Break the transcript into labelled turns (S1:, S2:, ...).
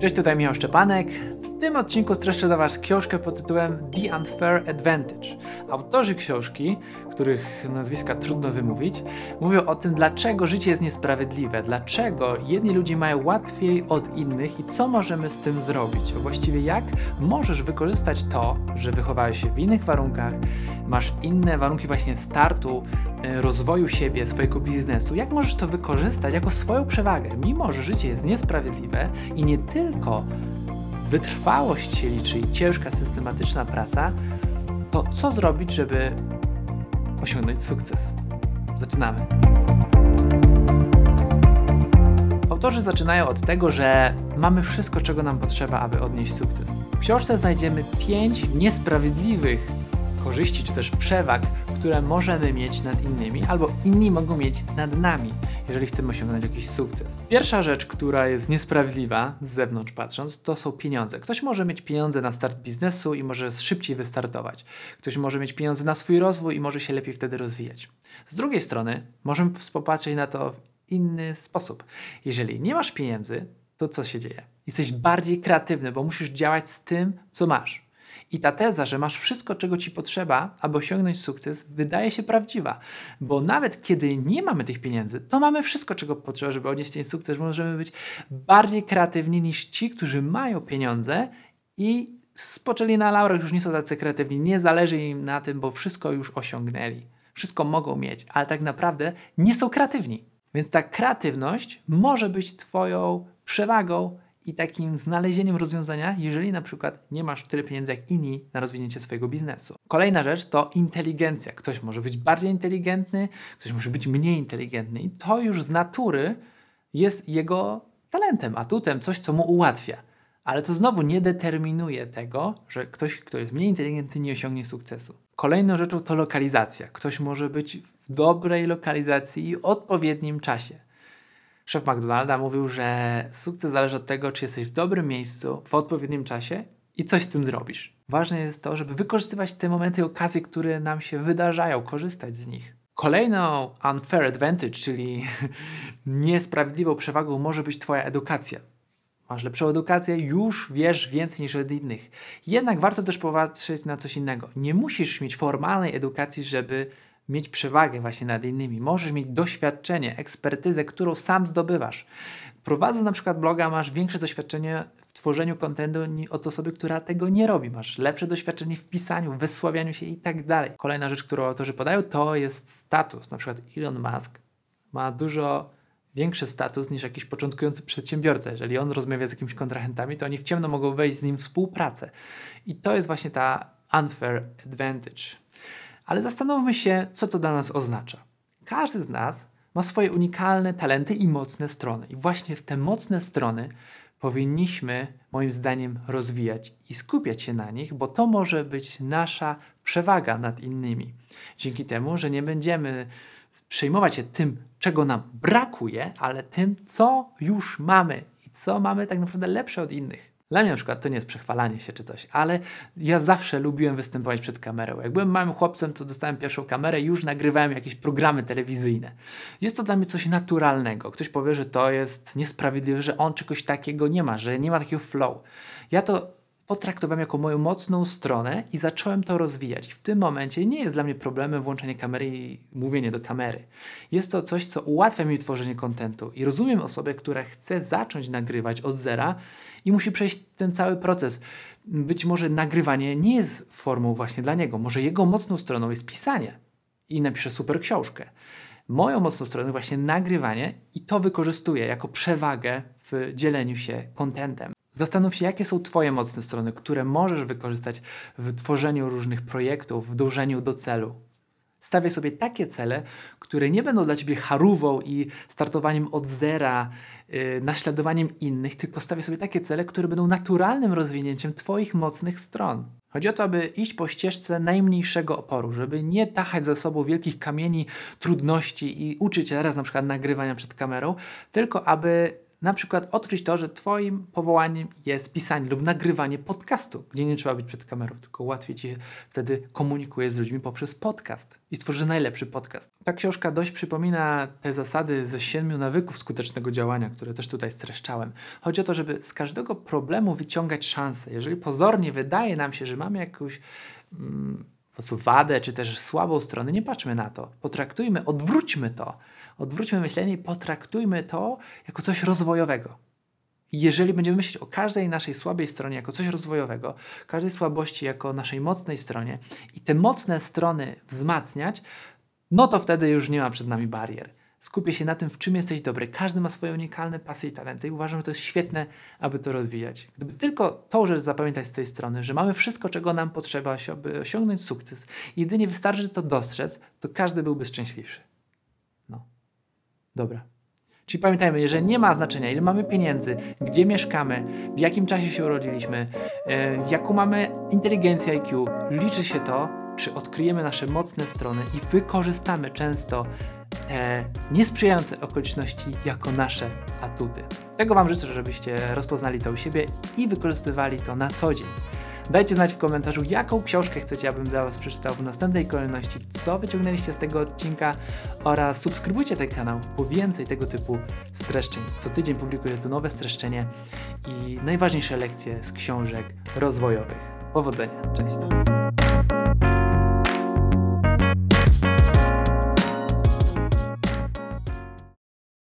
S1: Cześć, tutaj Michał Szczepanek. Tym odcinku streszczę dla Was książkę pod tytułem The Unfair Advantage. Autorzy książki, których nazwiska trudno wymówić, mówią o tym, dlaczego życie jest niesprawiedliwe, dlaczego jedni ludzie mają łatwiej od innych i co możemy z tym zrobić. Właściwie jak możesz wykorzystać to, że wychowałeś się w innych warunkach, masz inne warunki właśnie startu, e, rozwoju siebie, swojego biznesu, jak możesz to wykorzystać jako swoją przewagę, mimo że życie jest niesprawiedliwe i nie tylko wytrwałość się liczy i ciężka, systematyczna praca, to co zrobić, żeby osiągnąć sukces? Zaczynamy. Autorzy zaczynają od tego, że mamy wszystko, czego nam potrzeba, aby odnieść sukces. W książce znajdziemy pięć niesprawiedliwych korzyści czy też przewag, które możemy mieć nad innymi, albo inni mogą mieć nad nami, jeżeli chcemy osiągnąć jakiś sukces. Pierwsza rzecz, która jest niesprawiedliwa z zewnątrz patrząc, to są pieniądze. Ktoś może mieć pieniądze na start biznesu i może szybciej wystartować. Ktoś może mieć pieniądze na swój rozwój i może się lepiej wtedy rozwijać. Z drugiej strony, możemy popatrzeć na to w inny sposób. Jeżeli nie masz pieniędzy, to co się dzieje? Jesteś bardziej kreatywny, bo musisz działać z tym, co masz. I ta teza, że masz wszystko, czego ci potrzeba, aby osiągnąć sukces, wydaje się prawdziwa, bo nawet kiedy nie mamy tych pieniędzy, to mamy wszystko, czego potrzeba, żeby odnieść ten sukces. Możemy być bardziej kreatywni niż ci, którzy mają pieniądze i spoczęli na laurach, już nie są tacy kreatywni, nie zależy im na tym, bo wszystko już osiągnęli. Wszystko mogą mieć, ale tak naprawdę nie są kreatywni. Więc ta kreatywność może być Twoją przewagą i takim znalezieniem rozwiązania, jeżeli na przykład nie masz tyle pieniędzy jak inni na rozwinięcie swojego biznesu. Kolejna rzecz to inteligencja. Ktoś może być bardziej inteligentny, ktoś może być mniej inteligentny i to już z natury jest jego talentem, atutem, coś, co mu ułatwia. Ale to znowu nie determinuje tego, że ktoś, kto jest mniej inteligentny, nie osiągnie sukcesu. Kolejną rzeczą to lokalizacja. Ktoś może być w dobrej lokalizacji i odpowiednim czasie. Szef McDonalda mówił, że sukces zależy od tego, czy jesteś w dobrym miejscu, w odpowiednim czasie i coś z tym zrobisz. Ważne jest to, żeby wykorzystywać te momenty i okazje, które nam się wydarzają, korzystać z nich. Kolejną unfair advantage, czyli niesprawiedliwą przewagą może być Twoja edukacja. Masz lepszą edukację, już wiesz więcej niż od innych. Jednak warto też popatrzeć na coś innego. Nie musisz mieć formalnej edukacji, żeby mieć przewagę właśnie nad innymi. Możesz mieć doświadczenie, ekspertyzę, którą sam zdobywasz. Prowadząc na przykład bloga, masz większe doświadczenie w tworzeniu kontentu od osoby, która tego nie robi. Masz lepsze doświadczenie w pisaniu, wysławianiu się i tak dalej. Kolejna rzecz, którą autorzy podają, to jest status. Na przykład Elon Musk ma dużo większy status niż jakiś początkujący przedsiębiorca. Jeżeli on rozmawia z jakimiś kontrahentami, to oni w ciemno mogą wejść z nim w współpracę. I to jest właśnie ta unfair advantage. Ale zastanówmy się, co to dla nas oznacza. Każdy z nas ma swoje unikalne talenty i mocne strony. I właśnie w te mocne strony powinniśmy, moim zdaniem, rozwijać i skupiać się na nich, bo to może być nasza przewaga nad innymi. Dzięki temu, że nie będziemy przejmować się tym, czego nam brakuje, ale tym, co już mamy i co mamy tak naprawdę lepsze od innych. Dla mnie na przykład to nie jest przechwalanie się czy coś, ale ja zawsze lubiłem występować przed kamerą. Jak byłem małym chłopcem, to dostałem pierwszą kamerę i już nagrywałem jakieś programy telewizyjne. Jest to dla mnie coś naturalnego. Ktoś powie, że to jest niesprawiedliwe, że on czegoś takiego nie ma, że nie ma takiego flow. Ja to potraktowałem jako moją mocną stronę i zacząłem to rozwijać. W tym momencie nie jest dla mnie problemem włączenie kamery i mówienie do kamery. Jest to coś, co ułatwia mi tworzenie kontentu i rozumiem osobę, która chce zacząć nagrywać od zera i musi przejść ten cały proces. Być może nagrywanie nie jest formą właśnie dla niego. Może jego mocną stroną jest pisanie i napisze super książkę. Moją mocną stroną właśnie nagrywanie i to wykorzystuję jako przewagę w dzieleniu się kontentem. Zastanów się, jakie są Twoje mocne strony, które możesz wykorzystać w tworzeniu różnych projektów, w dążeniu do celu. Stawiaj sobie takie cele, które nie będą dla Ciebie harówą i startowaniem od zera, yy, naśladowaniem innych, tylko stawiaj sobie takie cele, które będą naturalnym rozwinięciem Twoich mocnych stron. Chodzi o to, aby iść po ścieżce najmniejszego oporu, żeby nie tachać za sobą wielkich kamieni, trudności i uczyć się teraz na przykład nagrywania przed kamerą, tylko aby Na przykład odkryć to, że Twoim powołaniem jest pisanie lub nagrywanie podcastu, gdzie nie trzeba być przed kamerą, tylko łatwiej Ci wtedy komunikuje z ludźmi poprzez podcast i stworzy najlepszy podcast. Ta książka dość przypomina te zasady ze siedmiu nawyków skutecznego działania, które też tutaj streszczałem. Chodzi o to, żeby z każdego problemu wyciągać szansę. Jeżeli pozornie wydaje nam się, że mamy jakąś mm, wadę, czy też słabą stronę, nie patrzmy na to. Potraktujmy, odwróćmy to. Odwróćmy myślenie i potraktujmy to jako coś rozwojowego. jeżeli będziemy myśleć o każdej naszej słabej stronie jako coś rozwojowego, każdej słabości jako naszej mocnej stronie i te mocne strony wzmacniać, no to wtedy już nie ma przed nami barier. Skupię się na tym, w czym jesteś dobry. Każdy ma swoje unikalne pasje i talenty i uważam, że to jest świetne, aby to rozwijać. Gdyby tylko tą rzecz zapamiętać z tej strony, że mamy wszystko, czego nam potrzeba, aby osiągnąć sukces, jedynie wystarczy to dostrzec, to każdy byłby szczęśliwszy. Dobra. Czyli pamiętajmy, jeżeli nie ma znaczenia, ile mamy pieniędzy, gdzie mieszkamy, w jakim czasie się urodziliśmy, yy, jaką mamy inteligencję IQ, liczy się to, czy odkryjemy nasze mocne strony i wykorzystamy często te niesprzyjające okoliczności jako nasze atuty. Tego Wam życzę, żebyście rozpoznali to u siebie i wykorzystywali to na co dzień. Dajcie znać w komentarzu, jaką książkę chcecie, abym dla Was przeczytał w następnej kolejności, co wyciągnęliście z tego odcinka oraz subskrybujcie ten kanał po więcej tego typu streszczeń. Co tydzień publikuję tu nowe streszczenie i najważniejsze lekcje z książek rozwojowych. Powodzenia, cześć!